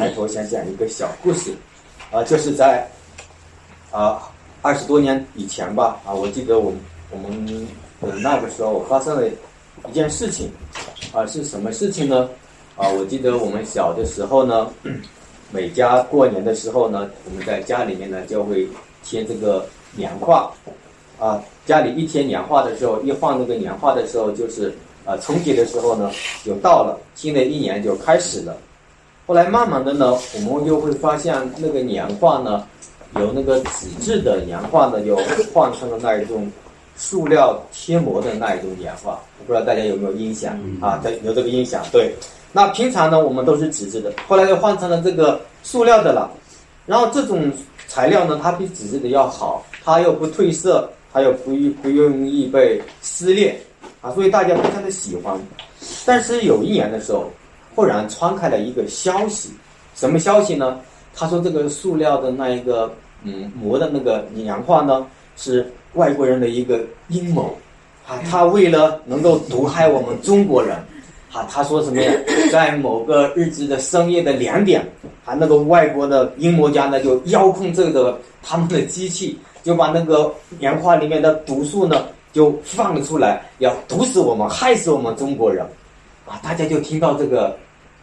开头想讲一个小故事，啊，就是在啊二十多年以前吧，啊，我记得我我们呃那个时候发生了一件事情，啊，是什么事情呢？啊，我记得我们小的时候呢，每家过年的时候呢，我们在家里面呢就会贴这个年画，啊，家里一贴年画的时候，一放那个年画的时候，就是啊春节的时候呢就到了，新的一年就开始了。后来慢慢的呢，我们又会发现那个年画呢，由那个纸质的年画呢，又换成了那一种塑料贴膜的那一种年画。我不知道大家有没有印象啊？对，有这个印象。对，那平常呢，我们都是纸质的，后来又换成了这个塑料的了。然后这种材料呢，它比纸质的要好，它又不褪色，它又不不容易被撕裂啊，所以大家非常的喜欢。但是有一年的时候。忽然传开了一个消息，什么消息呢？他说这个塑料的那一个嗯膜的那个氧化呢，是外国人的一个阴谋啊！他为了能够毒害我们中国人啊，他说什么呀？在某个日子的深夜的两点啊，那个外国的阴谋家呢就遥控这个他们的机器，就把那个氧化里面的毒素呢就放了出来，要毒死我们，害死我们中国人。啊，大家就听到这个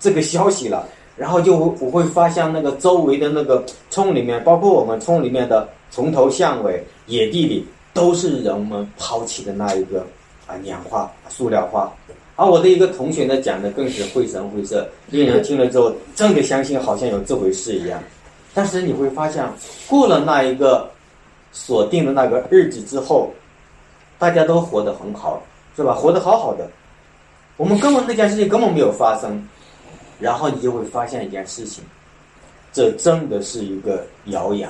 这个消息了，然后就我会发现那个周围的那个村里面，包括我们村里面的从头向尾野地里，都是人们抛弃的那一个啊年画、塑料画。而我的一个同学呢，讲的更是绘声绘色，令人听了之后真的相信好像有这回事一样。但是你会发现，过了那一个锁定的那个日子之后，大家都活得很好，是吧？活得好好的。我们根本那件事情根本没有发生，然后你就会发现一件事情，这真的是一个谣言，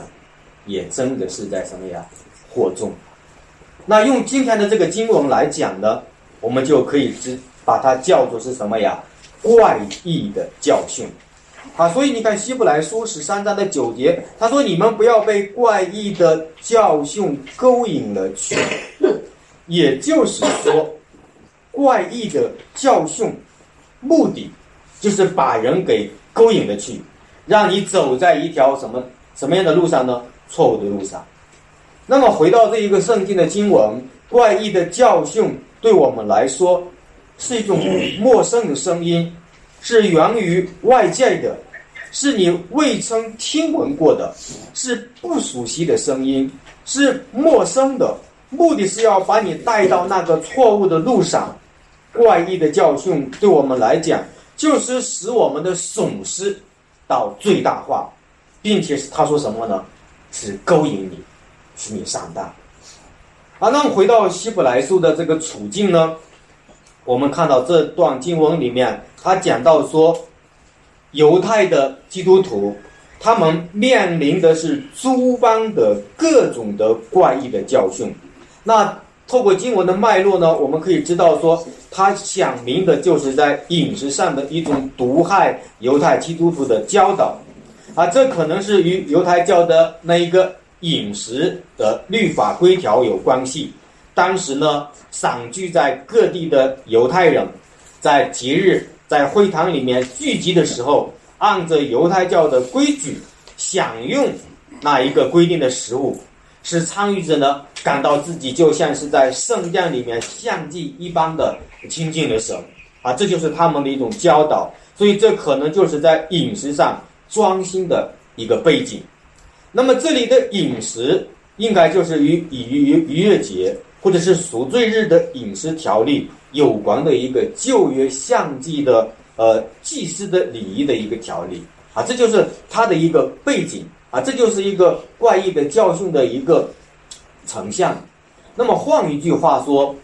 也真的是在什么呀？惑众。那用今天的这个经文来讲呢，我们就可以知把它叫做是什么呀？怪异的教训。啊，所以你看《希伯来书》十三章的九节，他说：“你们不要被怪异的教训勾引了去。”也就是说。怪异的教训，目的就是把人给勾引了去，让你走在一条什么什么样的路上呢？错误的路上。那么回到这一个圣经的经文，怪异的教训对我们来说是一种陌生的声音，是源于外界的，是你未曾听闻过的，是不熟悉的声音，是陌生的，目的是要把你带到那个错误的路上。怪异的教训对我们来讲，就是使我们的损失到最大化，并且是他说什么呢？是勾引你，使你上当。啊，那么回到希伯来书的这个处境呢？我们看到这段经文里面，他讲到说，犹太的基督徒，他们面临的是诸般的各种的怪异的教训。那透过经文的脉络呢，我们可以知道说，他想明的就是在饮食上的一种毒害犹太基督徒的教导，啊，这可能是与犹太教的那一个饮食的律法规条有关系。当时呢，散聚在各地的犹太人，在节日在会堂里面聚集的时候，按着犹太教的规矩享用那一个规定的食物。使参与者呢感到自己就像是在圣殿里面相祭一般的亲近了神啊，这就是他们的一种教导。所以这可能就是在饮食上专心的一个背景。那么这里的饮食应该就是与与与逾越节或者是赎罪日的饮食条例有关的一个旧约相祭的呃祭祀的礼仪的一个条例啊，这就是它的一个背景。啊，这就是一个怪异的教训的一个成像。那么换一句话说，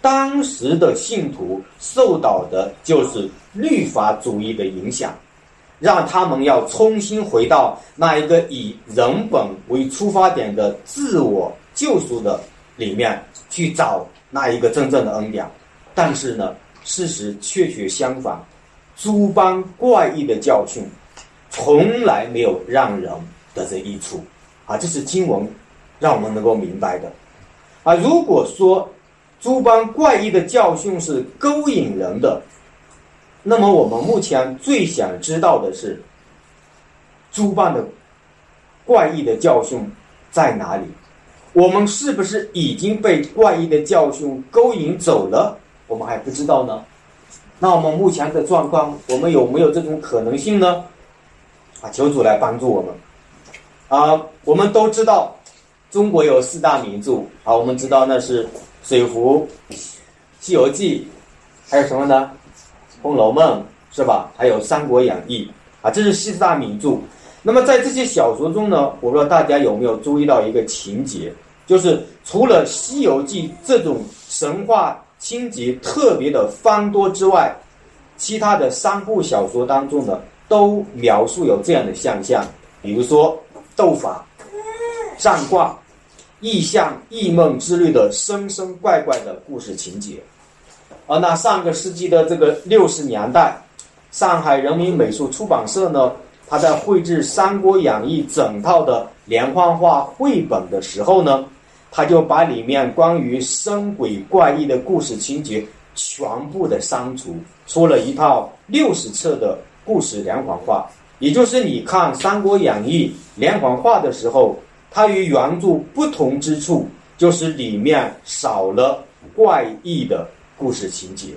当时的信徒受到的就是律法主义的影响，让他们要重新回到那一个以人本为出发点的自我救赎的里面去找那一个真正的恩典。但是呢，事实确确相反，诸般怪异的教训从来没有让人。的这一处，啊，这是经文让我们能够明白的，啊，如果说诸般怪异的教训是勾引人的，那么我们目前最想知道的是，诸般的怪异的教训在哪里？我们是不是已经被怪异的教训勾引走了？我们还不知道呢。那我们目前的状况，我们有没有这种可能性呢？啊，求主来帮助我们。啊，我们都知道中国有四大名著啊，我们知道那是《水浒》《西游记》，还有什么呢？《红楼梦》是吧？还有《三国演义》啊，这是四大名著。那么在这些小说中呢，我不知道大家有没有注意到一个情节，就是除了《西游记》这种神话。情节特别的繁多之外，其他的三部小说当中呢，都描述有这样的现象，比如说斗法、占卦、异象、异梦之类的生生怪怪的故事情节。而那上个世纪的这个六十年代，上海人民美术出版社呢，他在绘制《三国演义》整套的连环画绘本的时候呢。他就把里面关于生鬼怪异的故事情节全部的删除，出了一套六十册的故事连环画。也就是你看《三国演义》连环画的时候，它与原著不同之处，就是里面少了怪异的故事情节。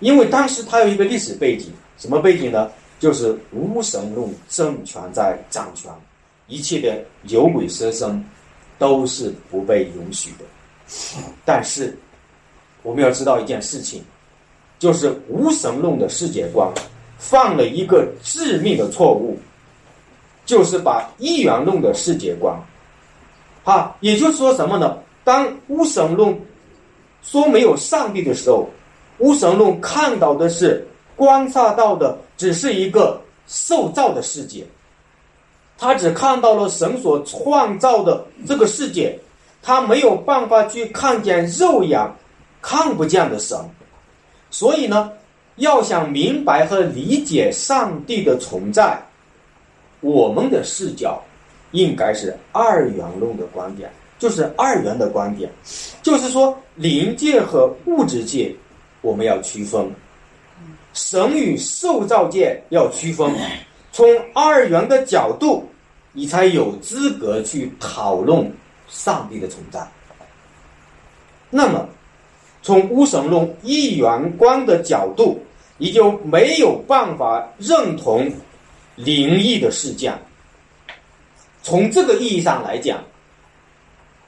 因为当时它有一个历史背景，什么背景呢？就是无神论政权在掌权，一切的有鬼蛇神。都是不被允许的，但是我们要知道一件事情，就是无神论的世界观犯了一个致命的错误，就是把一元论的世界观，哈，也就是说什么呢？当无神论说没有上帝的时候，无神论看到的是观察到的只是一个受造的世界。他只看到了神所创造的这个世界，他没有办法去看见肉眼看不见的神，所以呢，要想明白和理解上帝的存在，我们的视角应该是二元论的观点，就是二元的观点，就是说灵界和物质界我们要区分，神与受造界要区分，从二元的角度。你才有资格去讨论上帝的存在。那么，从无神论一元观的角度，你就没有办法认同灵异的事件。从这个意义上来讲，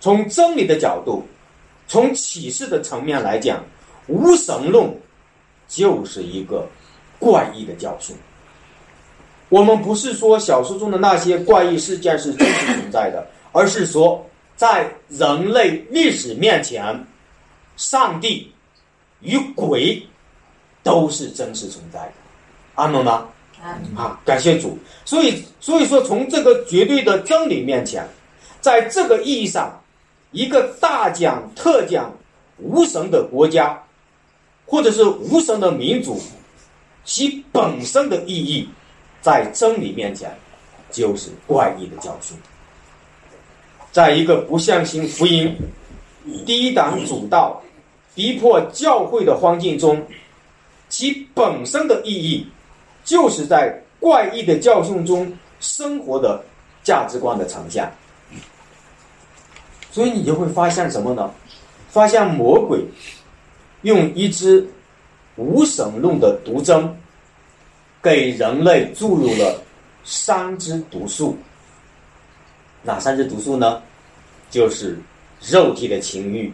从真理的角度，从启示的层面来讲，无神论就是一个怪异的教训。我们不是说小说中的那些怪异事件是真实存在的，而是说在人类历史面前，上帝与鬼都是真实存在的。阿门吗？啊，感谢主。所以，所以说，从这个绝对的真理面前，在这个意义上，一个大讲特讲无神的国家，或者是无神的民族，其本身的意义。在真理面前，就是怪异的教训。在一个不相信福音、低挡主道、逼迫教会的环境中，其本身的意义，就是在怪异的教训中生活的价值观的呈现。所以你就会发现什么呢？发现魔鬼用一支无神论的毒针。给人类注入了三支毒素，哪三支毒素呢？就是肉体的情欲、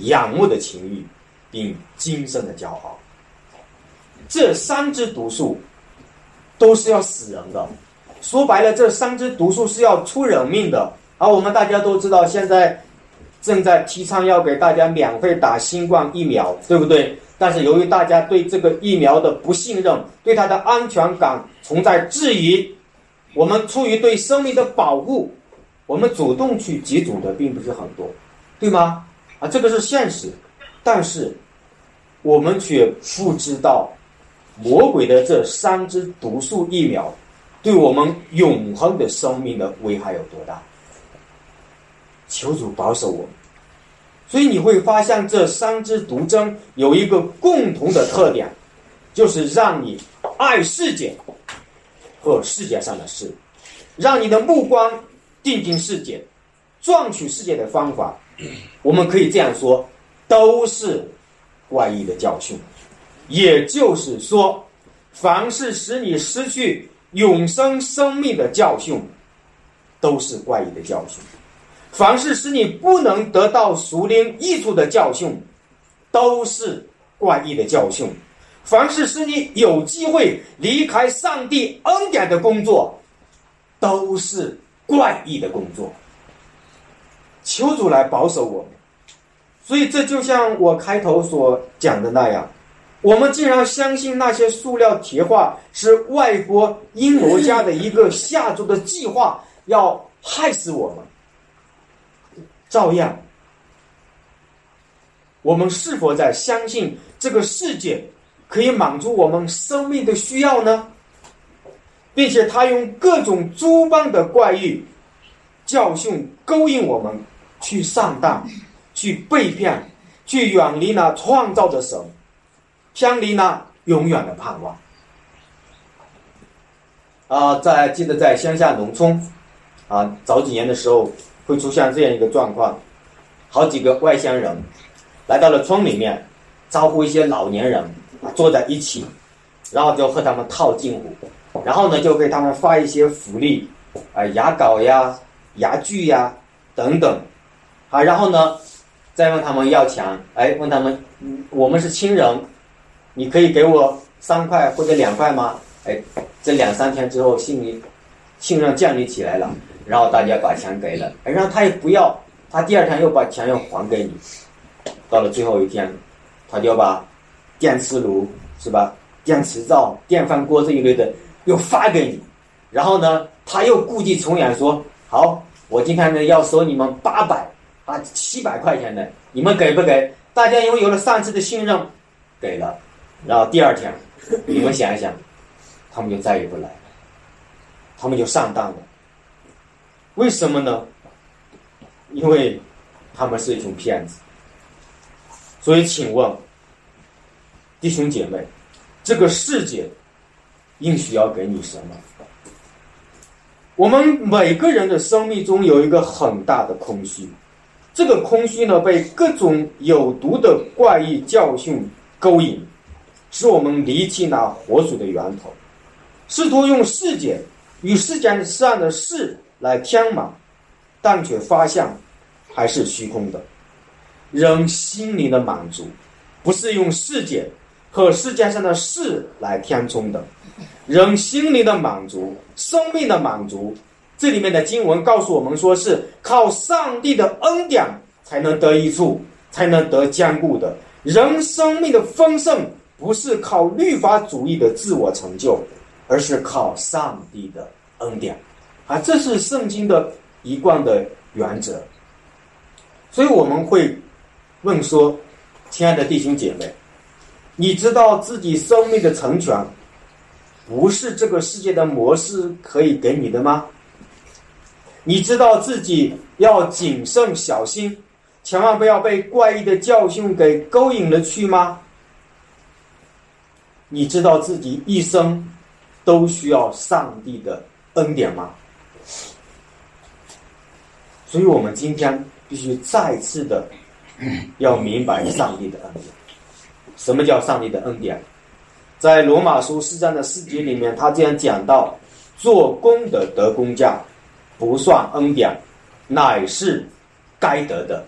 仰慕的情欲，并今生的骄傲。这三支毒素都是要死人的。说白了，这三支毒素是要出人命的。而我们大家都知道，现在正在提倡要给大家免费打新冠疫苗，对不对？但是由于大家对这个疫苗的不信任，对它的安全感存在质疑，我们出于对生命的保护，我们主动去接种的并不是很多，对吗？啊，这个是现实。但是我们却不知道魔鬼的这三支毒素疫苗对我们永恒的生命的危害有多大？求主保守我们。所以你会发现，这三支毒针有一个共同的特点，就是让你爱世界，和世界上的事，让你的目光定睛世界，赚取世界的方法，我们可以这样说，都是怪异的教训。也就是说，凡是使你失去永生生命的教训，都是怪异的教训；凡是使你不能得到熟灵益处的教训，都是怪异的教训。凡是使你有机会离开上帝恩典的工作，都是怪异的工作。求主来保守我们。所以，这就像我开头所讲的那样，我们竟然相信那些塑料铁画是外国阴谋家的一个下作的计划，要害死我们。照样，我们是否在相信这个世界？可以满足我们生命的需要呢，并且他用各种诸般的怪异教训勾引我们去上当、去被骗、去远离那创造的神，偏离那永远的盼望。啊，在记得在乡下农村，啊，早几年的时候会出现这样一个状况，好几个外乡人来到了村里面，招呼一些老年人。坐在一起，然后就和他们套近乎，然后呢就给他们发一些福利，啊牙膏呀、牙具呀等等，啊然后呢再问他们要钱，哎问他们，我们是亲人，你可以给我三块或者两块吗？哎这两三天之后信任信任建立起来了，然后大家把钱给了，然后他也不要，他第二天又把钱又还给你，到了最后一天，他就把。电磁炉是吧？电磁灶、电饭锅这一类的又发给你，然后呢，他又故伎重演说：“好，我今天呢要收你们八百啊七百块钱的，你们给不给？”大家因为有了上次的信任，给了，然后第二天，你们想一想，他们就再也不来了，他们就上当了。为什么呢？因为他们是一群骗子。所以，请问。弟兄姐妹，这个世界应许要给你什么？我们每个人的生命中有一个很大的空虚，这个空虚呢，被各种有毒的怪异教训勾引，使我们离弃那活水的源头，试图用世界与世间上的事来填满，但却发现还是虚空的。人心灵的满足，不是用世界。和世界上的事来填充的，人心灵的满足、生命的满足，这里面的经文告诉我们，说是靠上帝的恩典才能得益处，才能得坚固的。人生命的丰盛不是靠律法主义的自我成就，而是靠上帝的恩典，啊，这是圣经的一贯的原则。所以我们会问说，亲爱的弟兄姐妹。你知道自己生命的成全，不是这个世界的模式可以给你的吗？你知道自己要谨慎小心，千万不要被怪异的教训给勾引了去吗？你知道自己一生都需要上帝的恩典吗？所以我们今天必须再次的 要明白上帝的恩典。什么叫上帝的恩典？在罗马书四章的四节里面，他这样讲到：做工的得工价，不算恩典，乃是该得的。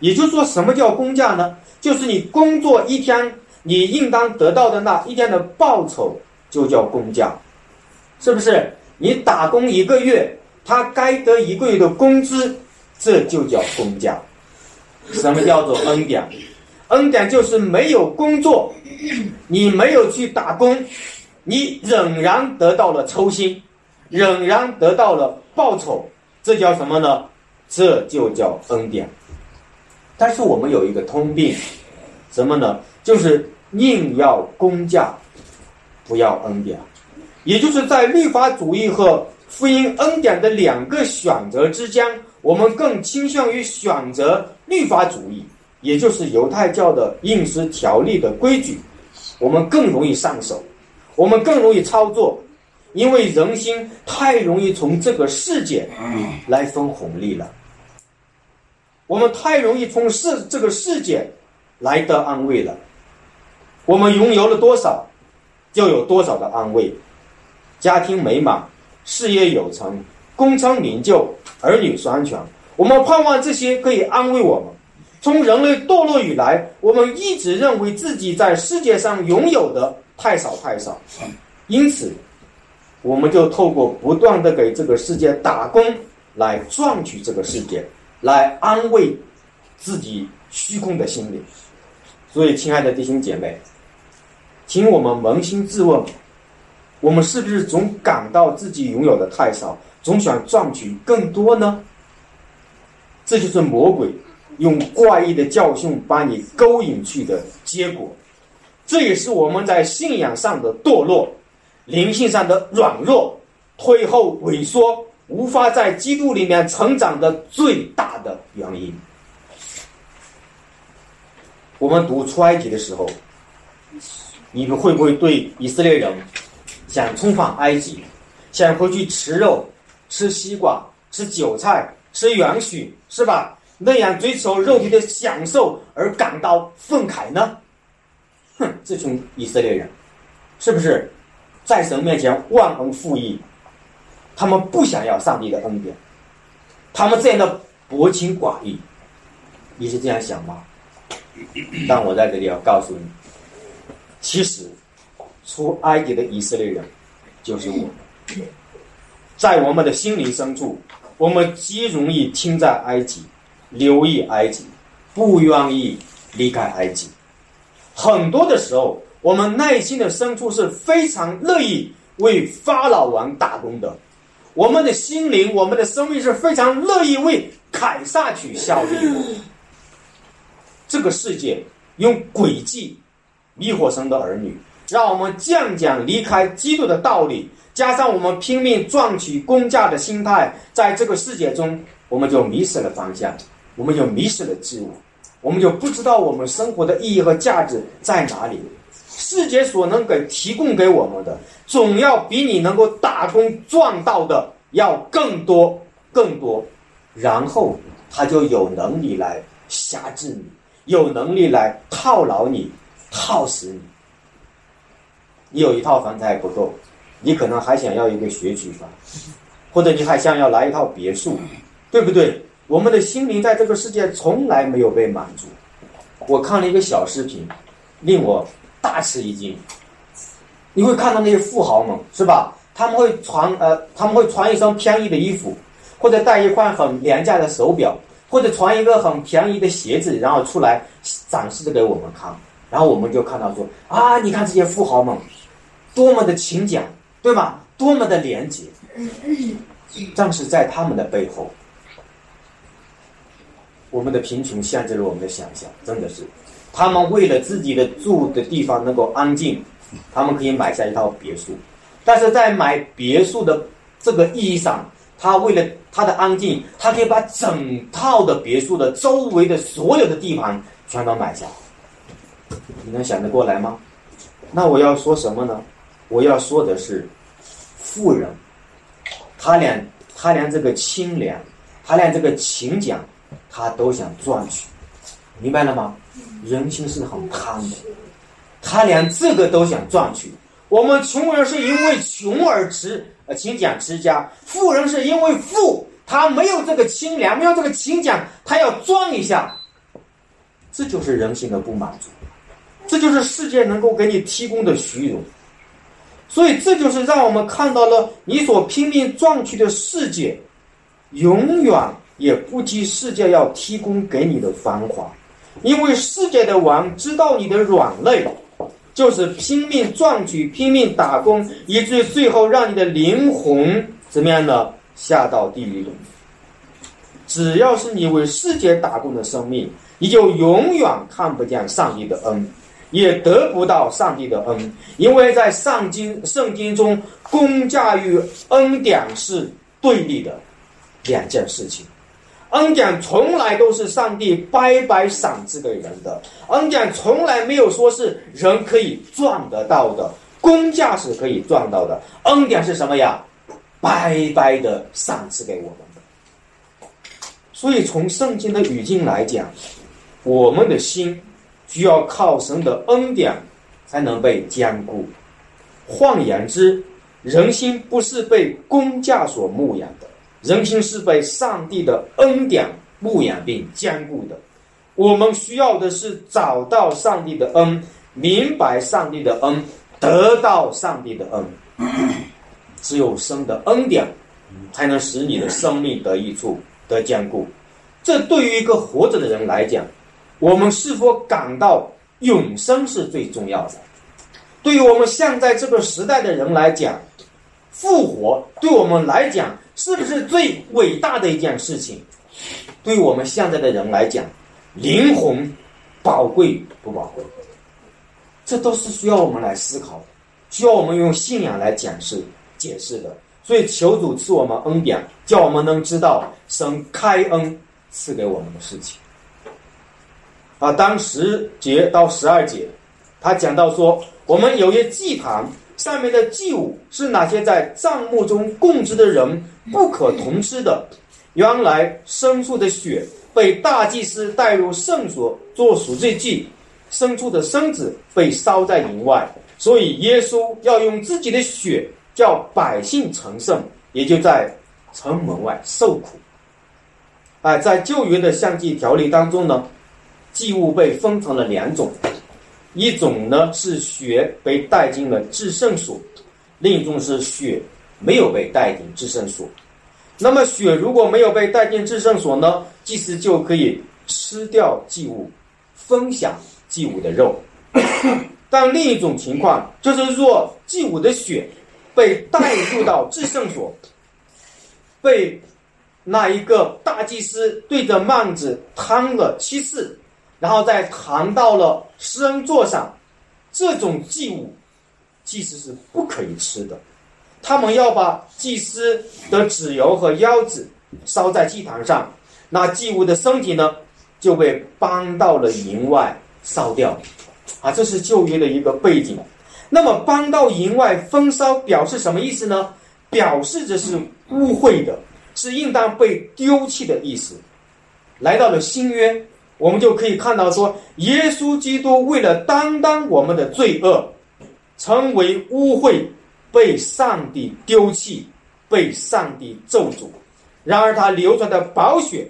也就是说，什么叫工价呢？就是你工作一天，你应当得到的那一天的报酬，就叫工价，是不是？你打工一个月，他该得一个月的工资，这就叫工价。什么叫做恩典？恩典就是没有工作，你没有去打工，你仍然得到了抽薪，仍然得到了报酬，这叫什么呢？这就叫恩典。但是我们有一个通病，什么呢？就是宁要工价，不要恩典。也就是在律法主义和福音恩典的两个选择之间，我们更倾向于选择律法主义。也就是犹太教的饮食条例的规矩，我们更容易上手，我们更容易操作，因为人心太容易从这个世界来分红利了。我们太容易从世这个世界来得安慰了。我们拥有了多少，就有多少的安慰。家庭美满，事业有成，功成名就，儿女双全。我们盼望这些可以安慰我们。从人类堕落以来，我们一直认为自己在世界上拥有的太少太少，因此，我们就透过不断的给这个世界打工，来赚取这个世界，来安慰自己虚空的心灵。所以，亲爱的弟兄姐妹，请我们扪心自问。我们是不是总感到自己拥有的太少，总想赚取更多呢？这就是魔鬼用怪异的教训把你勾引去的结果，这也是我们在信仰上的堕落、灵性上的软弱、退后萎缩、无法在基督里面成长的最大的原因。我们读出埃及的时候，你们会不会对以色列人？想重返埃及，想回去吃肉、吃西瓜、吃韭菜、吃元许，是吧？那样追求肉体的享受而感到愤慨呢？哼，这群以色列人，是不是在神面前忘恩负义？他们不想要上帝的恩典，他们这样的薄情寡义，你是这样想吗？但我在这里要告诉你，其实。出埃及的以色列人，就是我们。在我们的心灵深处，我们极容易听在埃及，留意埃及，不愿意离开埃及。很多的时候，我们内心的深处是非常乐意为法老王打工的。我们的心灵，我们的生命是非常乐意为凯撒去效力的。这个世界用诡计迷惑神的儿女。让我们渐渐离开基督的道理，加上我们拼命赚取公价的心态，在这个世界中，我们就迷失了方向，我们就迷失了自我，我们就不知道我们生活的意义和价值在哪里。世界所能给提供给我们的，总要比你能够打工赚到的要更多更多，然后他就有能力来辖制你，有能力来套牢你，套死你。你有一套房子还不够，你可能还想要一个学区房，或者你还想要来一套别墅，对不对？我们的心灵在这个世界从来没有被满足。我看了一个小视频，令我大吃一惊。你会看到那些富豪们，是吧？他们会穿呃，他们会穿一身便宜的衣服，或者戴一块很廉价的手表，或者穿一个很便宜的鞋子，然后出来展示给我们看。然后我们就看到说啊，你看这些富豪们。多么的勤俭，对吗？多么的廉洁，但是在他们的背后，我们的贫穷限制了我们的想象，真的是。他们为了自己的住的地方能够安静，他们可以买下一套别墅，但是在买别墅的这个意义上，他为了他的安静，他可以把整套的别墅的周围的所有的地盘全都买下。你能想得过来吗？那我要说什么呢？我要说的是，富人，他连他连这个清廉，他连这个勤俭，他都想赚取，明白了吗？人心是很贪的，他连这个都想赚取。我们穷人是因为穷而吃呃勤俭持家，富人是因为富，他没有这个清廉，没有这个勤俭，他要赚一下，这就是人性的不满足，这就是世界能够给你提供的虚荣。所以，这就是让我们看到了你所拼命赚取的世界，永远也不及世界要提供给你的繁华。因为世界的王知道你的软肋，就是拼命赚取、拼命打工，以至于最后让你的灵魂怎么样呢？下到地狱里。只要是你为世界打工的生命，你就永远看不见上帝的恩。也得不到上帝的恩，因为在上经圣经中，公价与恩典是对立的两件事情。恩典从来都是上帝白白赏赐给人的，恩典从来没有说是人可以赚得到的。工价是可以赚到的，恩典是什么呀？白白的赏赐给我们的。所以从圣经的语境来讲，我们的心需要靠神的恩典才能被坚固。换言之，人心不是被工价所牧养的，人心是被上帝的恩典牧养并坚固的。我们需要的是找到上帝的恩，明白上帝的恩。得到上帝的恩，只有生的恩典，才能使你的生命得益处、得坚固。这对于一个活着的人来讲，我们是否感到永生是最重要的？对于我们现在这个时代的人来讲，复活对我们来讲是不是最伟大的一件事情？对我们现在的人来讲，灵魂宝贵不宝贵？这都是需要我们来思考的，需要我们用信仰来解释、解释的。所以求主赐我们恩典，叫我们能知道神开恩赐给我们的事情。啊，当十节到十二节，他讲到说，我们有一祭坛，上面的祭物是哪些在帐幕中供职的人不可同吃的？原来牲畜的血被大祭司带入圣所做赎罪祭。牲畜的身子被烧在营外，所以耶稣要用自己的血叫百姓成圣，也就在城门外受苦。哎，在旧约的相祭条例当中呢，祭物被分成了两种，一种呢是血被带进了至圣所，另一种是血没有被带进至圣所。那么血如果没有被带进至圣所呢，祭司就可以吃掉祭物，分享。祭物的肉，但另一种情况就是，若祭物的血被带入到至圣所，被那一个大祭司对着幔子摊了七次，然后再弹到了施恩座上，这种祭物祭司是不可以吃的。他们要把祭司的脂油和腰子烧在祭坛上，那祭物的身体呢就被搬到了营外。烧掉，啊，这是旧约的一个背景。那么搬到营外焚烧，表示什么意思呢？表示着是污秽的，是应当被丢弃的意思。来到了新约，我们就可以看到说，耶稣基督为了担当我们的罪恶，成为污秽，被上帝丢弃，被上帝咒诅。然而他流出的宝血，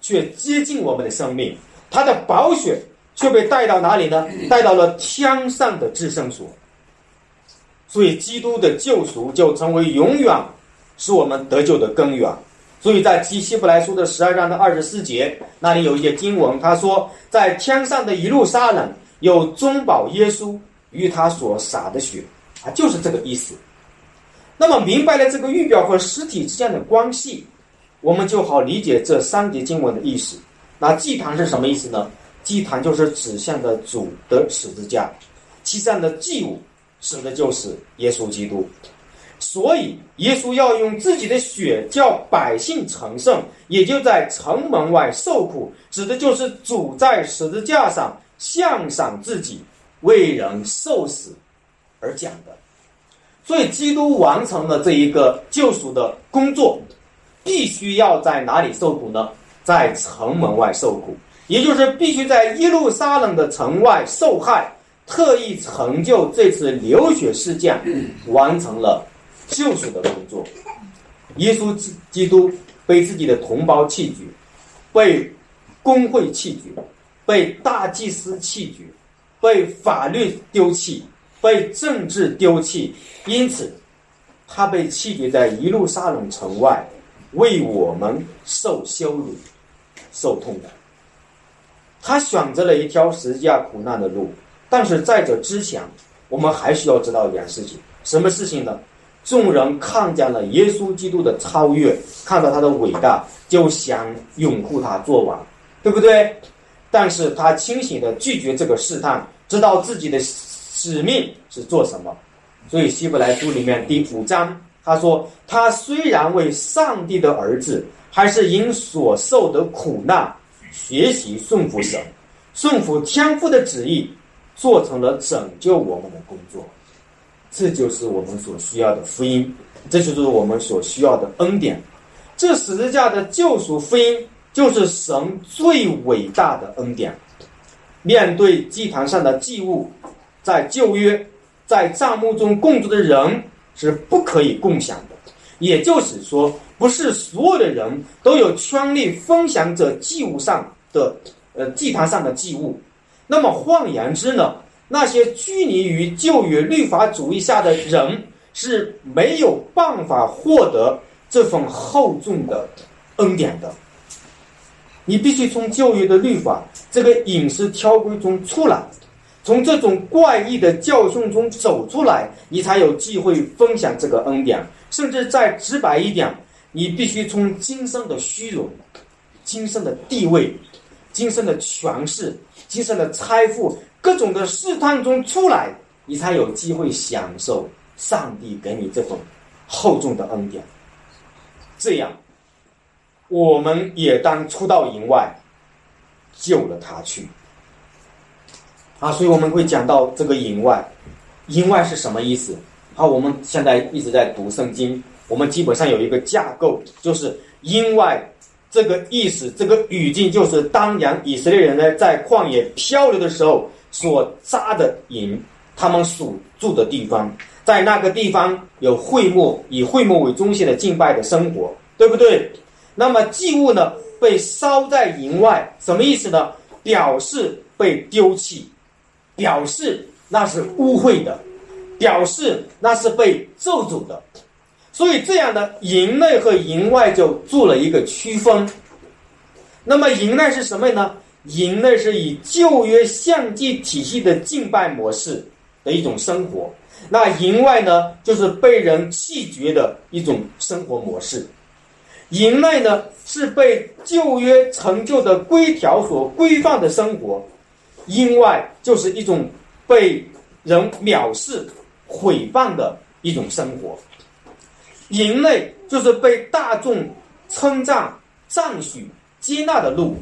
却接近我们的生命，他的宝血。却被带到哪里呢？带到了天上的至圣所。所以，基督的救赎就成为永远是我们得救的根源。所以在基希伯来书的十二章的二十四节，那里有一些经文，他说：“在天上的一路撒冷有中保耶稣与他所洒的血。”啊，就是这个意思。那么，明白了这个预表和实体之间的关系，我们就好理解这三节经文的意思。那祭坛是什么意思呢？祭坛就是指向的主的十字架，其上的祭物指的就是耶稣基督，所以耶稣要用自己的血叫百姓成圣，也就在城门外受苦，指的就是主在十字架上向上自己为人受死而讲的。所以基督完成了这一个救赎的工作，必须要在哪里受苦呢？在城门外受苦。也就是必须在耶路撒冷的城外受害，特意成就这次流血事件，完成了救赎的工作。耶稣基督被自己的同胞弃绝，被工会弃绝，被大祭司弃绝，被法律丢弃，被政治丢弃，因此他被弃绝在一路撒冷城外，为我们受羞辱、受痛的。他选择了一条十字架苦难的路，但是在这之前，我们还需要知道一件事情：什么事情呢？众人看见了耶稣基督的超越，看到他的伟大，就想拥护他做王，对不对？但是他清醒的拒绝这个试探，知道自己的使命是做什么。所以希伯来书里面第五章他说：“他虽然为上帝的儿子，还是因所受的苦难。”学习顺服神，顺服天父的旨意，做成了拯救我们的工作。这就是我们所需要的福音，这就是我们所需要的恩典。这十字架的救赎福音，就是神最伟大的恩典。面对祭坛上的祭物，在旧约，在帐幕中共住的人是不可以共享的。也就是说，不是所有的人都有权利分享这祭物上的呃祭坛上的祭物。那么换言之呢，那些拘泥于旧约律法主义下的人是没有办法获得这份厚重的恩典的。你必须从旧约的律法这个饮食条规中出来，从这种怪异的教训中走出来，你才有机会分享这个恩典。甚至再直白一点，你必须从今生的虚荣、今生的地位、今生的权势、今生的财富各种的试探中出来，你才有机会享受上帝给你这份厚重的恩典。这样，我们也当出到营外，救了他去。啊，所以我们会讲到这个营外，营外是什么意思？好，我们现在一直在读圣经，我们基本上有一个架构，就是因外这个意思，这个语境就是当年以色列人呢在旷野漂流的时候所扎的营，他们所住的地方，在那个地方有会幕，以会幕为中心的敬拜的生活，对不对？那么祭物呢被烧在营外，什么意思呢？表示被丢弃，表示那是污秽的。表示那是被咒诅的，所以这样的营内和营外就做了一个区分。那么营内是什么呢？营内是以旧约相祭体系的敬拜模式的一种生活，那营外呢，就是被人弃绝的一种生活模式。营内呢，是被旧约成就的规条所规范的生活，营外就是一种被人藐视。毁谤的一种生活，营内就是被大众称赞、赞许、接纳的路；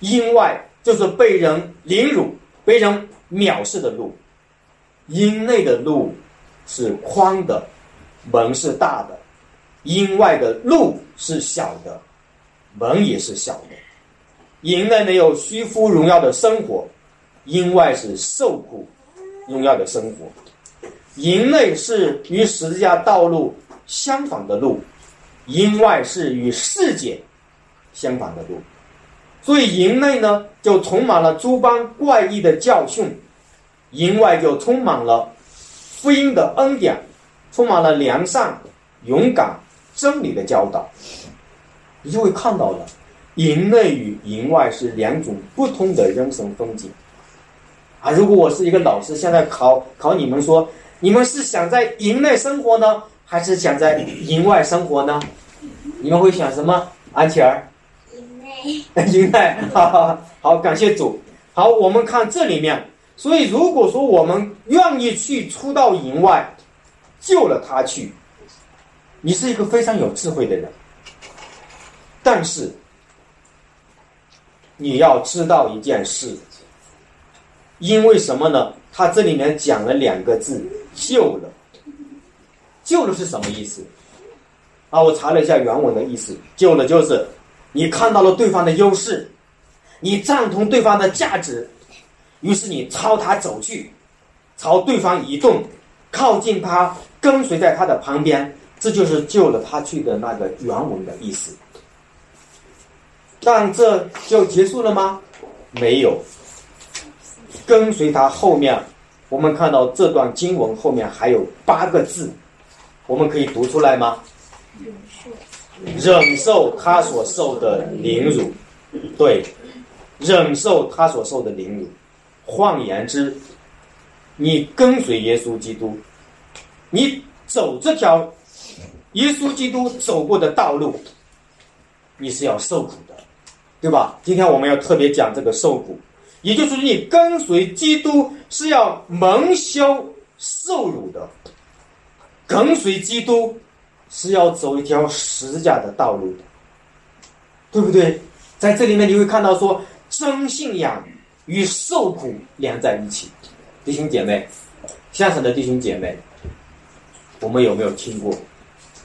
营外就是被人凌辱、被人藐视的路。营内的路是宽的，门是大的；营外的路是小的，门也是小的。营内没有虚浮荣耀的生活，营外是受苦荣耀的生活。营内是与十字架道路相反的路，营外是与世界相反的路，所以营内呢就充满了诸般怪异的教训，营外就充满了福音的恩典，充满了良善、勇敢、真理的教导，你就会看到了，营内与营外是两种不同的人生风景。啊，如果我是一个老师，现在考考你们说。你们是想在营内生活呢，还是想在营外生活呢？你们会选什么？安琪儿，营内。营内，好好好，感谢主。好，我们看这里面。所以，如果说我们愿意去出到营外，救了他去，你是一个非常有智慧的人。但是，你要知道一件事，因为什么呢？他这里面讲了两个字。救了，救了是什么意思？啊，我查了一下原文的意思，救了就是你看到了对方的优势，你赞同对方的价值，于是你朝他走去，朝对方移动，靠近他，跟随在他的旁边，这就是救了他去的那个原文的意思。但这就结束了吗？没有，跟随他后面。我们看到这段经文后面还有八个字，我们可以读出来吗？忍受，忍受他所受的凌辱，对，忍受他所受的凌辱。换言之，你跟随耶稣基督，你走这条耶稣基督走过的道路，你是要受苦的，对吧？今天我们要特别讲这个受苦。也就是你跟随基督是要蒙羞受辱的，跟随基督是要走一条十字架的道路的，对不对？在这里面你会看到说，真信仰与受苦连在一起，弟兄姐妹，现场的弟兄姐妹，我们有没有听过？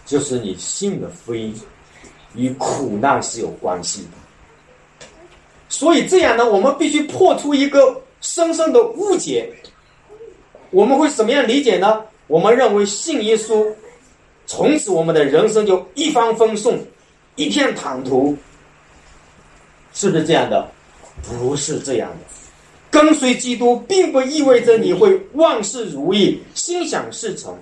就是你信的福音与苦难是有关系的。所以这样呢，我们必须破除一个深深的误解。我们会怎么样理解呢？我们认为信耶稣，从此我们的人生就一帆风顺，一片坦途，是不是这样的？不是这样的。跟随基督，并不意味着你会万事如意、心想事成。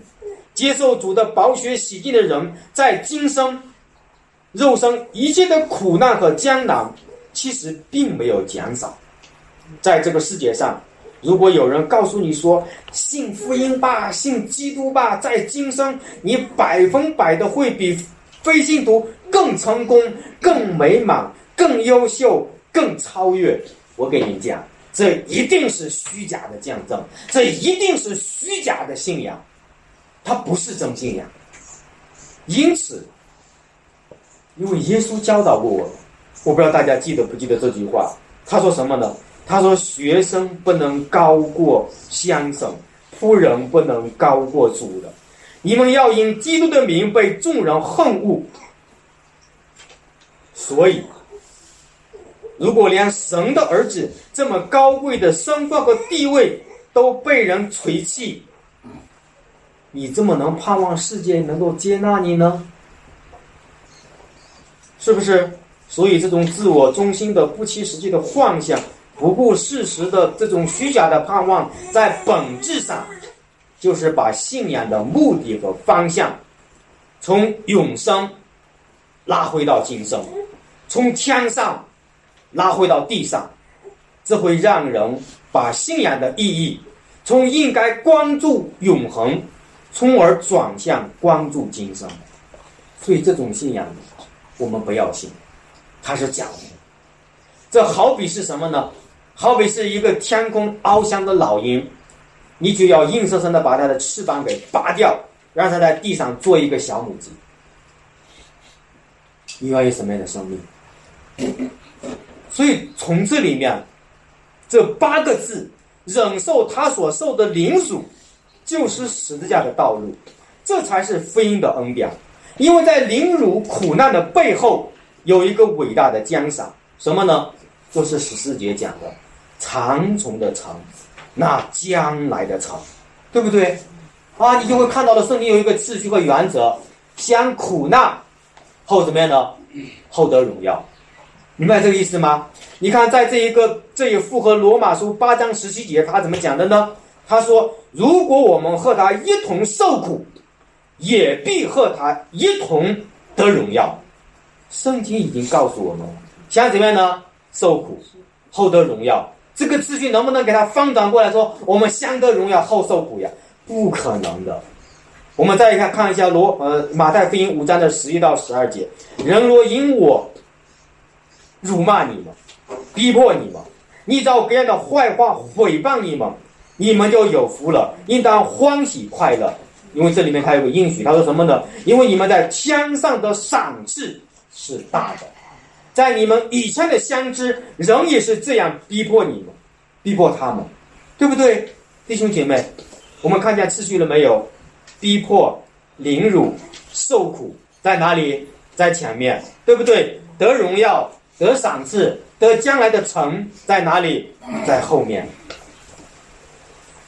接受主的宝血洗净的人，在今生、肉身一切的苦难和艰难，其实并没有减少。在这个世界上。如果有人告诉你说信福音吧，信基督吧，在今生你百分百的会比非信徒更成功、更美满、更优秀、更超越，我给你讲，这一定是虚假的见证，这一定是虚假的信仰，它不是真信仰。因此，因为耶稣教导过我们，我不知道大家记得不记得这句话，他说什么呢？他说：“学生不能高过先生，仆人不能高过主的。你们要因基督的名被众人恨恶。所以，如果连神的儿子这么高贵的身份和地位都被人垂弃，你怎么能盼望世界能够接纳你呢？是不是？所以，这种自我中心的不切实际的幻想。”不顾事实的这种虚假的盼望，在本质上，就是把信仰的目的和方向，从永生拉回到今生，从天上拉回到地上，这会让人把信仰的意义从应该关注永恒，从而转向关注今生。所以，这种信仰我们不要信，它是假的。这好比是什么呢？好比是一个天空翱翔的老鹰，你就要硬生生的把它的翅膀给拔掉，让它在地上做一个小母鸡。你要有什么样的生命？所以从这里面，这八个字，忍受他所受的凌辱，就是十字架的道路，这才是福音的恩典。因为在凌辱苦难的背后，有一个伟大的奖赏，什么呢？就是十四节讲的。长虫的长，那将来的长，对不对？啊，你就会看到了，圣经有一个次序和原则：先苦难，后怎么样呢？后得荣耀，明白这个意思吗？你看，在这一个这一符合罗马书八章十七节，他怎么讲的呢？他说：“如果我们和他一同受苦，也必和他一同得荣耀。”圣经已经告诉我们，想怎么样呢？受苦，后得荣耀。这个秩序能不能给他翻转过来说，我们相得荣耀后受苦呀？不可能的。我们再看看一下罗呃马太福音五章的十一到十二节：人若因我辱骂你们，逼迫你们，逆照别人的坏话诽谤你们，你们就有福了，应当欢喜快乐，因为这里面他有个应许，他说什么呢？因为你们在天上的赏赐是大的。在你们以前的相知，人也是这样逼迫你们，逼迫他们，对不对，弟兄姐妹？我们看见次序了没有？逼迫、凌辱、受苦在哪里？在前面，对不对？得荣耀、得赏赐、得将来的成在哪里？在后面。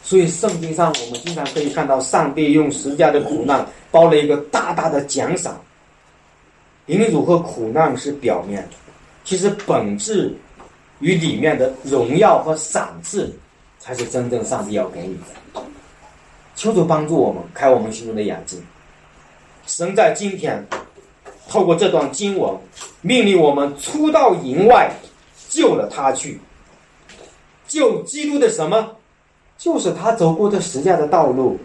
所以圣经上我们经常可以看到，上帝用十架的苦难包了一个大大的奖赏。凌辱和苦难是表面。其实本质与里面的荣耀和赏赐，才是真正上帝要给你的。求主帮助我们，开我们心中的眼睛。神在今天透过这段经文，命令我们出到营外，救了他去。救基督的什么？就是他走过的十字架的道路，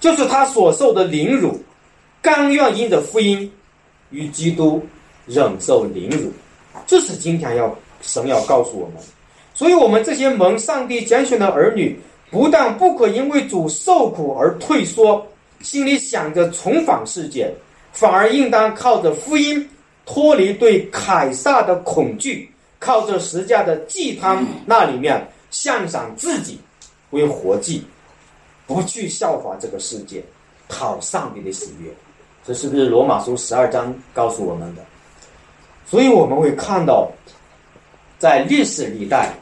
就是他所受的凌辱，甘愿因着福音与基督忍受凌辱。这是今天要神要告诉我们，所以我们这些蒙上帝拣选的儿女，不但不可因为主受苦而退缩，心里想着重返世界，反而应当靠着福音脱离对凯撒的恐惧，靠着十架的祭坛那里面献上自己为活祭，不去效法这个世界，讨上帝的喜悦。这是不是罗马书十二章告诉我们的？所以我们会看到，在历史历代，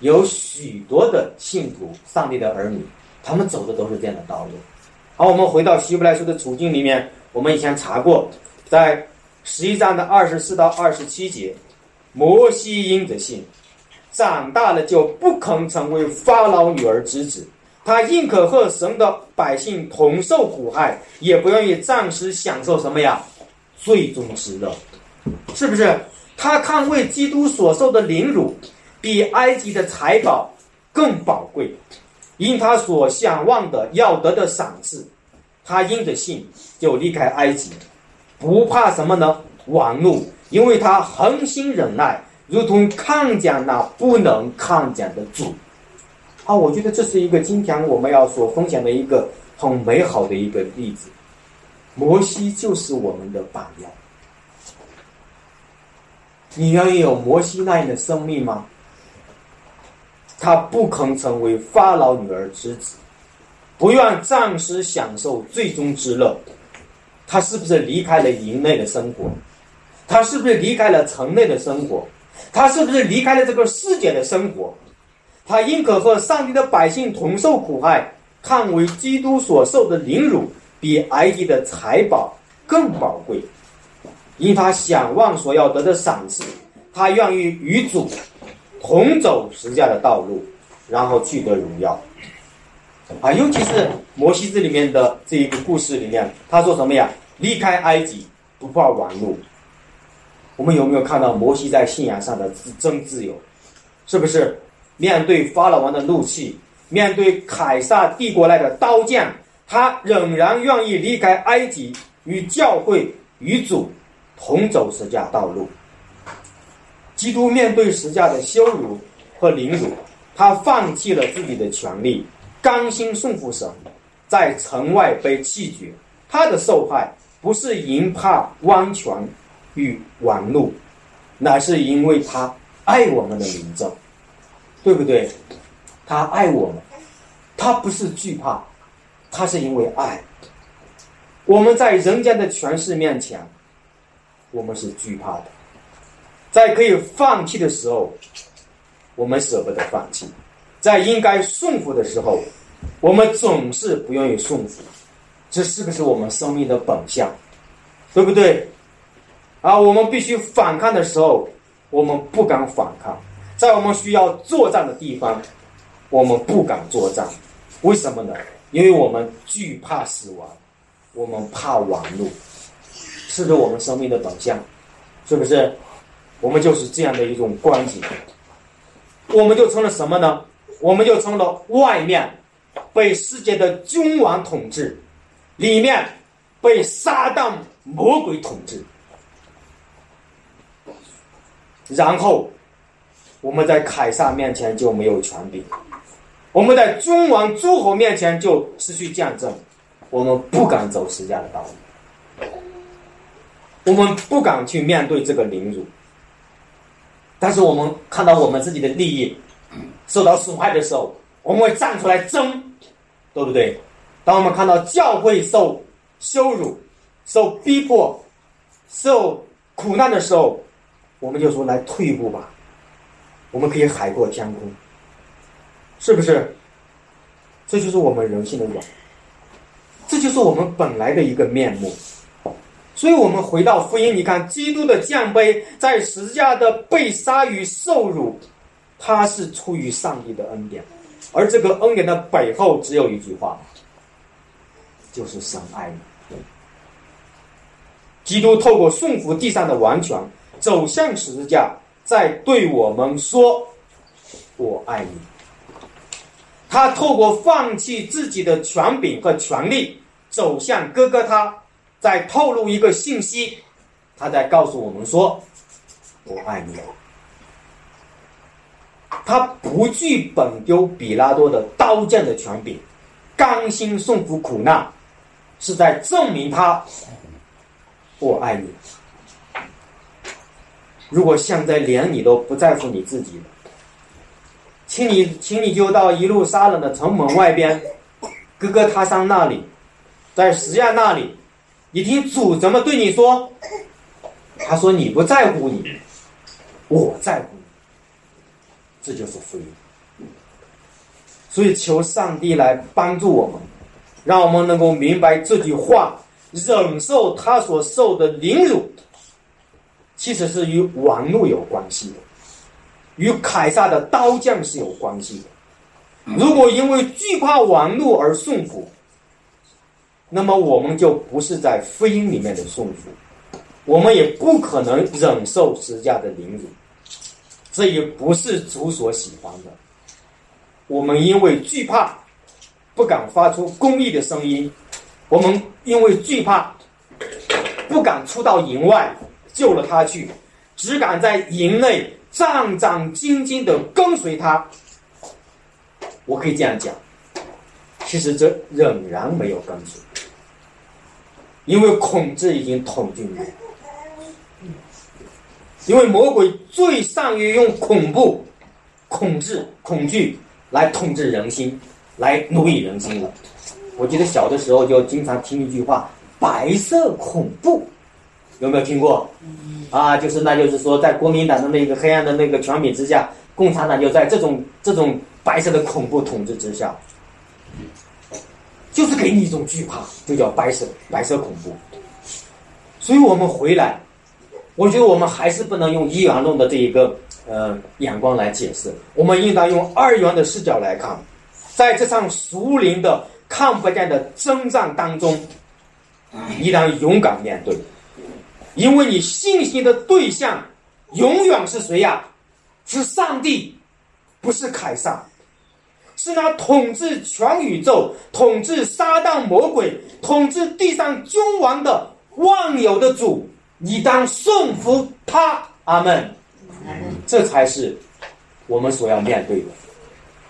有许多的信徒、上帝的儿女，他们走的都是这样的道路。好，我们回到希伯来书的处境里面，我们以前查过，在十一章的二十四到二十七节，摩西因着信，长大了就不肯成为法老女儿之子，他宁可和神的百姓同受苦害，也不愿意暂时享受什么呀？最终之乐，是不是？他看为基督所受的凌辱，比埃及的财宝更宝贵。因他所想望的要得的赏赐，他因着信就离开埃及，不怕什么呢？王怒，因为他恒心忍耐，如同抗讲那不能抗讲的主。啊，我觉得这是一个今天我们要所分享的一个很美好的一个例子。摩西就是我们的榜样。你愿意有摩西那样的生命吗？他不肯成为法老女儿之子，不愿暂时享受最终之乐。他是不是离开了营内的生活？他是不是离开了城内的生活？他是不是离开了这个世界的生活？他宁可和上帝的百姓同受苦害，看为基督所受的凌辱比埃及的财宝更宝贵。因他想望所要得的赏赐，他愿意与主。同走十字架的道路，然后取得荣耀啊！尤其是摩西这里面的这一个故事里面，他说什么呀？离开埃及不怕亡路。我们有没有看到摩西在信仰上的真自由？是不是面对法老王的怒气，面对凯撒帝国来的刀剑，他仍然愿意离开埃及，与教会与主同走十架道路？基督面对十架的羞辱和凌辱，他放弃了自己的权利，甘心顺服神，在城外被弃绝。他的受害不是因怕王权与玩怒，乃是因为他爱我们的民众，对不对？他爱我们，他不是惧怕，他是因为爱。我们在人间的权势面前，我们是惧怕的。在可以放弃的时候，我们舍不得放弃；在应该顺服的时候，我们总是不愿意顺服。这是不是我们生命的本相？对不对？啊，我们必须反抗的时候，我们不敢反抗；在我们需要作战的地方，我们不敢作战。为什么呢？因为我们惧怕死亡，我们怕亡路，是不是我们生命的本相？是不是？我们就是这样的一种关系，我们就成了什么呢？我们就成了外面被世界的君王统治，里面被撒旦魔鬼统治。然后我们在凯撒面前就没有权柄，我们在君王诸侯面前就失去见证，我们不敢走实价的道路，我们不敢去面对这个凌辱。但是我们看到我们自己的利益受到损害的时候，我们会站出来争，对不对？当我们看到教会受羞辱、受逼迫、受苦难的时候，我们就说来退一步吧，我们可以海阔天空，是不是？这就是我们人性的软，这就是我们本来的一个面目。所以我们回到福音，你看基督的降杯，在十字架的被杀与受辱，他是出于上帝的恩典，而这个恩典的背后只有一句话，就是神爱你。基督透过顺服地上的王权，走向十字架，在对我们说：“我爱你。”他透过放弃自己的权柄和权利，走向哥哥他。在透露一个信息，他在告诉我们说：“我爱你。”他不惧本丢比拉多的刀剑的权柄，甘心送服苦难，是在证明他我爱你。如果现在连你都不在乎你自己，请你，请你就到一路杀人的城门外边，哥哥他山那里。在十架那里，你听主怎么对你说？他说：“你不在乎你，我在乎你。”这就是福音。所以求上帝来帮助我们，让我们能够明白这句话：忍受他所受的凌辱，其实是与王怒有关系的，与凯撒的刀匠是有关系的。如果因为惧怕王怒而顺服，那么我们就不是在福音里面的顺服，我们也不可能忍受十架的凌辱，这也不是主所喜欢的。我们因为惧怕，不敢发出公义的声音；我们因为惧怕，不敢出到营外救了他去，只敢在营内战战兢兢的跟随他。我可以这样讲，其实这仍然没有跟随，因为恐惧已经统治你。因为魔鬼最善于用恐怖、恐惧、恐惧。来统治人心，来奴役人心了。我记得小的时候就经常听一句话：“白色恐怖”，有没有听过？啊，就是那就是说，在国民党的那个黑暗的那个权柄之下，共产党就在这种这种白色的恐怖统治之下，就是给你一种惧怕，就叫白色白色恐怖。所以我们回来，我觉得我们还是不能用一元论的这一个。呃，眼光来解释，我们应当用二元的视角来看，在这场熟灵的看不见的征战当中，你当勇敢面对，因为你信心的对象永远是谁呀？是上帝，不是凯撒，是那统治全宇宙、统治撒旦魔鬼、统治地上君王的万有的主，你当顺服他。阿门。这才是我们所要面对的。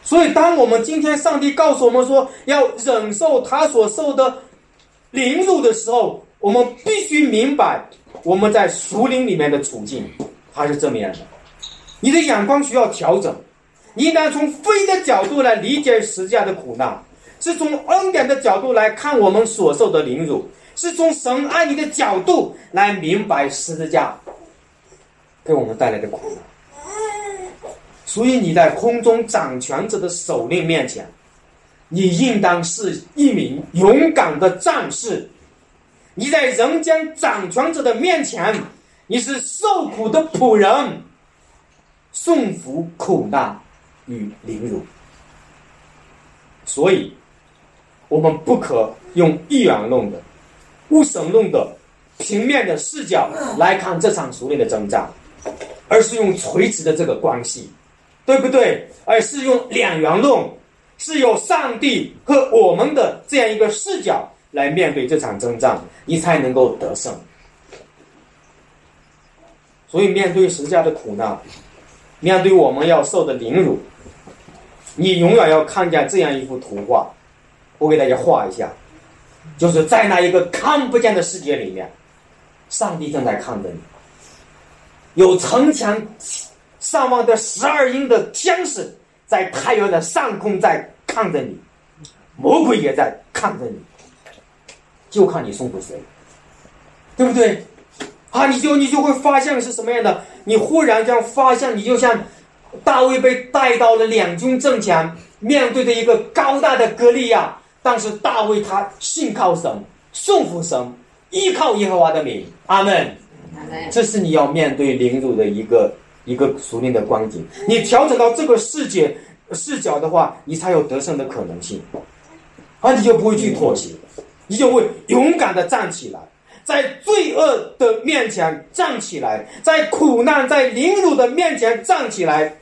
所以，当我们今天上帝告诉我们说要忍受他所受的凌辱的时候，我们必须明白我们在树林里面的处境，它是这么样的。你的眼光需要调整，你应当从非的角度来理解十字架的苦难，是从恩典的角度来看我们所受的凌辱，是从神爱你的角度来明白十字架。给我们带来的苦难，所以你在空中掌权者的首领面前，你应当是一名勇敢的战士；你在人间掌权者的面前，你是受苦的仆人，顺服苦难与凌辱。所以，我们不可用一元论的、无神论的、平面的视角来看这场熟练的征战。而是用垂直的这个关系，对不对？而是用两元论，是有上帝和我们的这样一个视角来面对这场征战，你才能够得胜。所以，面对十架的苦难，面对我们要受的凌辱，你永远要看见这样一幅图画。我给大家画一下，就是在那一个看不见的世界里面，上帝正在看着你。有成千上万的十二英的天使在太阳的上空在看着你，魔鬼也在看着你，就看你送给谁，对不对？啊，你就你就会发现是什么样的？你忽然间发现，你就像大卫被带到了两军阵前，面对着一个高大的歌利亚，但是大卫他信靠神，顺服神，依靠耶和华的名，阿门。这是你要面对凌辱的一个一个熟练的光景。你调整到这个世界视角的话，你才有得胜的可能性，而你就不会去妥协，你就会勇敢的站起来，在罪恶的面前站起来，在苦难、在凌辱的面前站起来。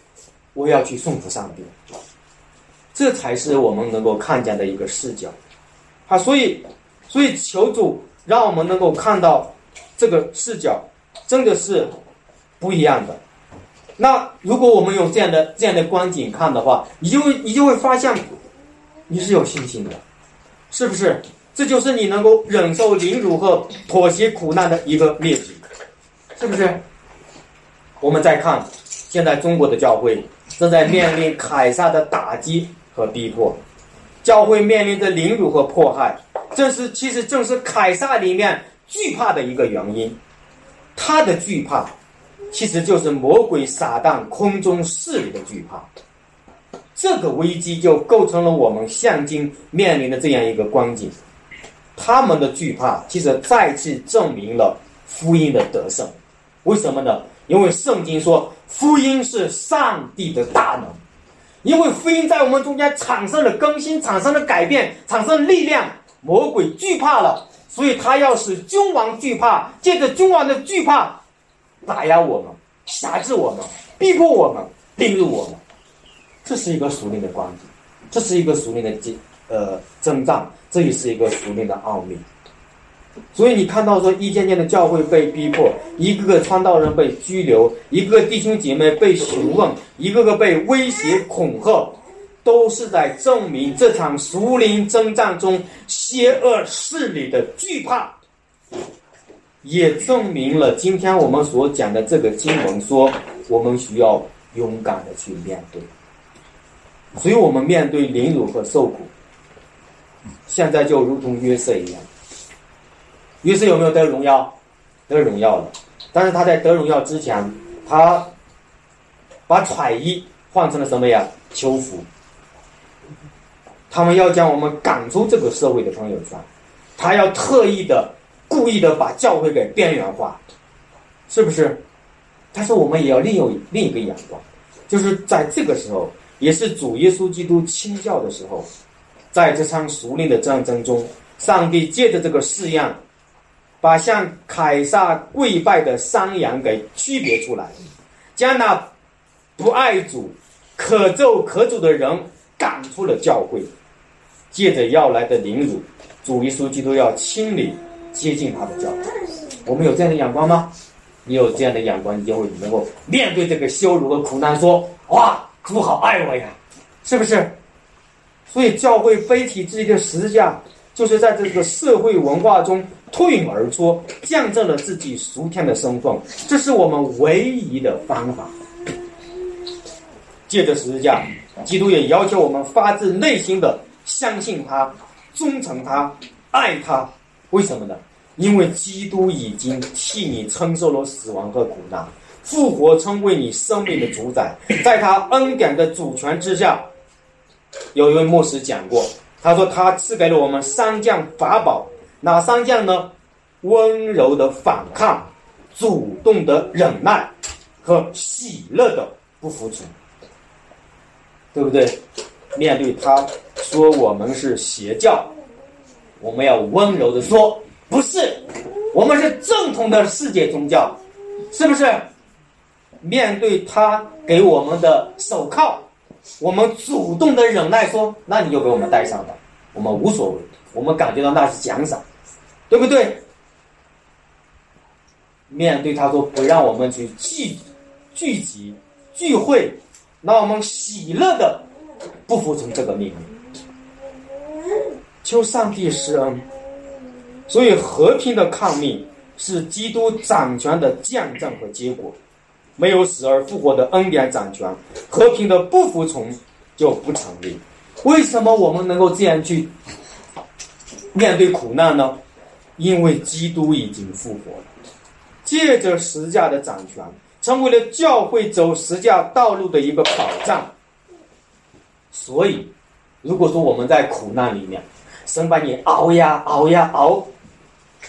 我要去送服上帝，这才是我们能够看见的一个视角。啊，所以，所以求主让我们能够看到。这个视角真的是不一样的。那如果我们用这样的这样的观景看的话，你就会你就会发现你是有信心的，是不是？这就是你能够忍受凌辱和妥协苦难的一个秘籍，是不是？我们再看现在中国的教会正在面临凯撒的打击和逼迫，教会面临着凌辱和迫害，这是其实正是凯撒里面惧怕的一个原因。他的惧怕，其实就是魔鬼撒旦空中势力的惧怕。这个危机就构成了我们现今面临的这样一个光景。他们的惧怕，其实再次证明了福音的得胜。为什么呢？因为圣经说，福音是上帝的大能。因为福音在我们中间产生了更新，产生了改变，产生力量。魔鬼惧怕了，所以他要使君王惧怕，借着君王的惧怕，打压我们，辖制我们，逼迫我们，凌辱我们。这是一个属灵的光景，这是一个属灵的呃征战，这也是一个属灵的奥秘。所以你看到说，一件件的教会被逼迫，一个个传道人被拘留，一个个弟兄姐妹被询问，一个个被威胁恐吓，都是在证明这场属灵征战中邪恶势力的惧怕，也证明了今天我们所讲的这个经文说，我们需要勇敢的去面对。所以我们面对凌辱和受苦，现在就如同约瑟一样。约瑟有没有得荣耀？得荣耀了，但是他在得荣耀之前，他把彩衣换成了什么呀？囚服。他们要将我们赶出这个社会的朋友圈，他要特意的、故意的把教会给边缘化，是不是？但是我们也要另有另一个眼光，就是在这个时候，也是主耶稣基督清教的时候，在这场熟练的战争中，上帝借着这个试验。把向凯撒跪拜的山羊给区别出来，将那不爱主、可咒可主的人赶出了教会。借着要来的凌辱，主耶稣基督要清理、接近他的教会。我们有这样的眼光吗？你有这样的眼光，你就会能够面对这个羞辱和苦难，说：“哇，主好爱我呀！”是不是？所以教会背起自己的十字架，就是在这个社会文化中。脱颖而出，见证了自己属天的身份，这是我们唯一的方法。借着十字架，基督也要求我们发自内心的相信他、忠诚他、爱他。为什么呢？因为基督已经替你承受了死亡和苦难，复活成为你生命的主宰，在他恩典的主权之下。有一位牧师讲过，他说他赐给了我们三件法宝。哪三项呢？温柔的反抗、主动的忍耐和喜乐的不服从，对不对？面对他说我们是邪教，我们要温柔的说不是，我们是正统的世界宗教，是不是？面对他给我们的手铐，我们主动的忍耐说，那你就给我们戴上吧，我们无所谓，我们感觉到那是奖赏。对不对？面对他说不让我们去聚聚集聚会，那我们喜乐的不服从这个命令，求上帝施恩。所以和平的抗命是基督掌权的见证和结果。没有死而复活的恩典掌权，和平的不服从就不成立。为什么我们能够这样去面对苦难呢？因为基督已经复活了，借着十字架的掌权，成为了教会走十字架道路的一个保障。所以，如果说我们在苦难里面，神把你熬呀熬呀熬，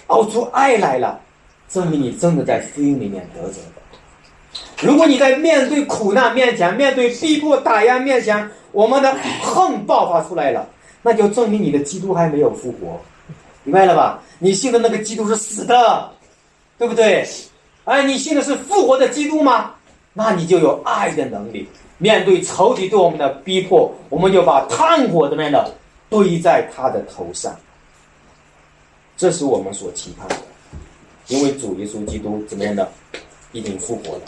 熬出爱来了，证明你真的在福音里面得着的。如果你在面对苦难面前，面对逼迫打压面前，我们的恨爆发出来了，那就证明你的基督还没有复活。明白了吧？你信的那个基督是死的，对不对？哎，你信的是复活的基督吗？那你就有爱的能力。面对仇敌对我们的逼迫，我们就把炭火怎么样的堆在他的头上。这是我们所期盼的，因为主耶稣基督怎么样的已经复活了。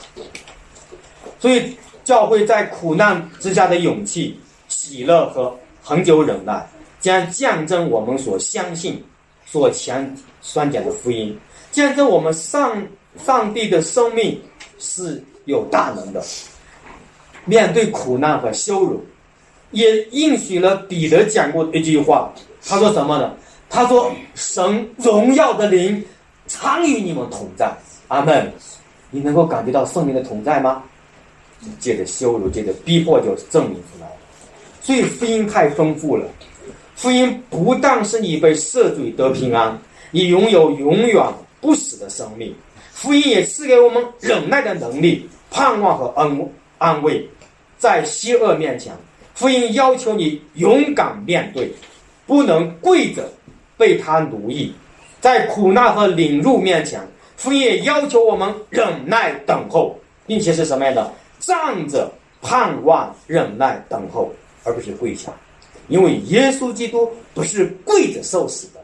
所以教会在苦难之下的勇气、喜乐和恒久忍耐，将见证我们所相信。所前宣讲的福音，见证我们上上帝的生命是有大能的。面对苦难和羞辱，也应许了彼得讲过一句话，他说什么呢？他说：“神荣耀的灵常与你们同在。”阿门。你能够感觉到圣灵的同在吗？借着羞辱，借着逼迫，就证明出来了。所以福音太丰富了。福音不但是你被赦罪得平安，你拥有永远不死的生命。福音也赐给我们忍耐的能力、盼望和安安慰。在邪恶面前，福音要求你勇敢面对，不能跪着被他奴役。在苦难和领入面前，福音也要求我们忍耐等候，并且是什么样的？站着盼望、忍耐等候，而不是跪下。因为耶稣基督不是跪着受死的，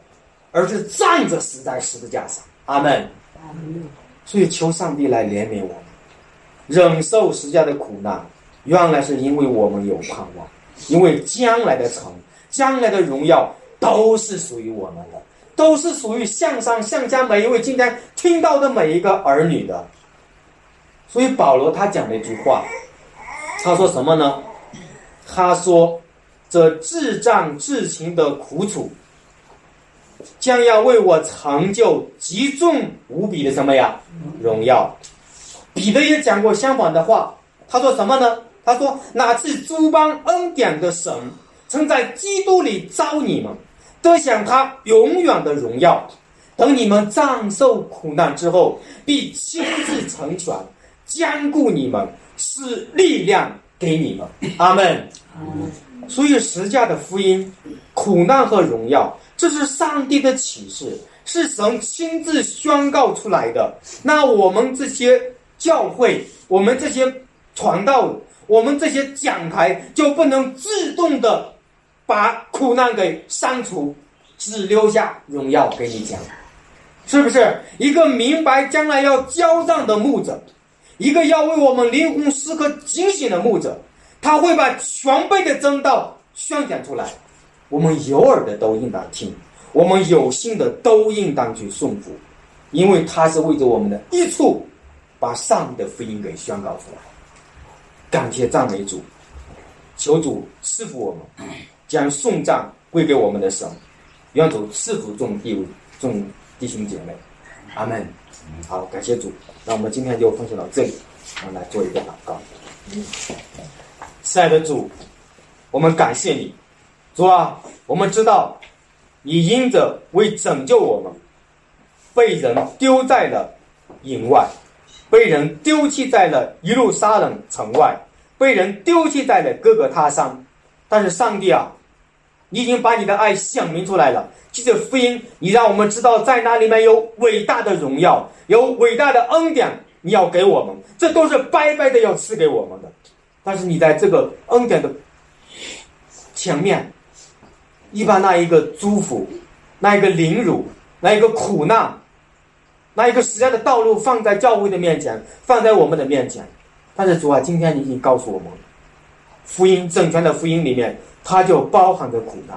而是站着死在十字架上。阿门。阿门。所以求上帝来怜悯我们，忍受十字架的苦难，原来是因为我们有盼望，因为将来的成、将来的荣耀都是属于我们的，都是属于向上向家每一位今天听到的每一个儿女的。所以保罗他讲了一句话，他说什么呢？他说。这至战至情的苦楚，将要为我成就极重无比的什么呀？荣耀。彼得也讲过相反的话，他说什么呢？他说：“哪次诸般恩典的神，曾在基督里招你们，得享他永远的荣耀。等你们战受苦难之后，必亲自成全，坚固你们，是力量给你们。”阿门。所以，十架的福音、苦难和荣耀，这是上帝的启示，是神亲自宣告出来的。那我们这些教会，我们这些传道，我们这些讲台，就不能自动的把苦难给删除，只留下荣耀给你讲，是不是？一个明白将来要交账的牧者，一个要为我们灵魂时刻警醒的牧者。他会把全备的真道宣讲出来，我们有耳的都应当听，我们有心的都应当去顺服，因为他是为着我们的益处，把上帝的福音给宣告出来。感谢赞美主，求主赐福我们，将颂赞归给我们的神，愿主赐福众弟众弟兄姐妹，阿门。好，感谢主，那我们今天就分享到这里，我们来做一个祷告。亲爱的主，我们感谢你，主啊，我们知道你因着为拯救我们，被人丢在了营外，被人丢弃在了一路杀人城外，被人丢弃在了各个他山。但是上帝啊，你已经把你的爱显明出来了。记着福音，你让我们知道在那里面有伟大的荣耀，有伟大的恩典，你要给我们，这都是白白的要赐给我们的。但是你在这个恩典的前面，你把那一个祝福、那一个凌辱、那一个苦难、那一个实在的道路放在教会的面前，放在我们的面前。但是主啊，今天你已经告诉我们，福音整全的福音里面，它就包含着苦难。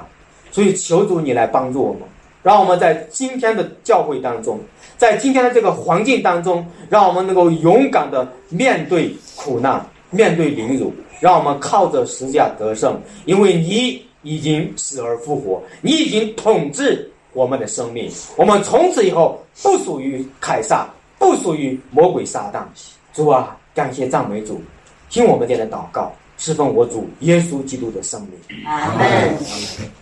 所以求主你来帮助我们，让我们在今天的教会当中，在今天的这个环境当中，让我们能够勇敢的面对苦难。面对凌辱，让我们靠着十字架得胜，因为你已经死而复活，你已经统治我们的生命，我们从此以后不属于凯撒，不属于魔鬼撒旦。主啊，感谢赞美主，听我们这样的祷告，侍奉我主耶稣基督的圣名。阿门。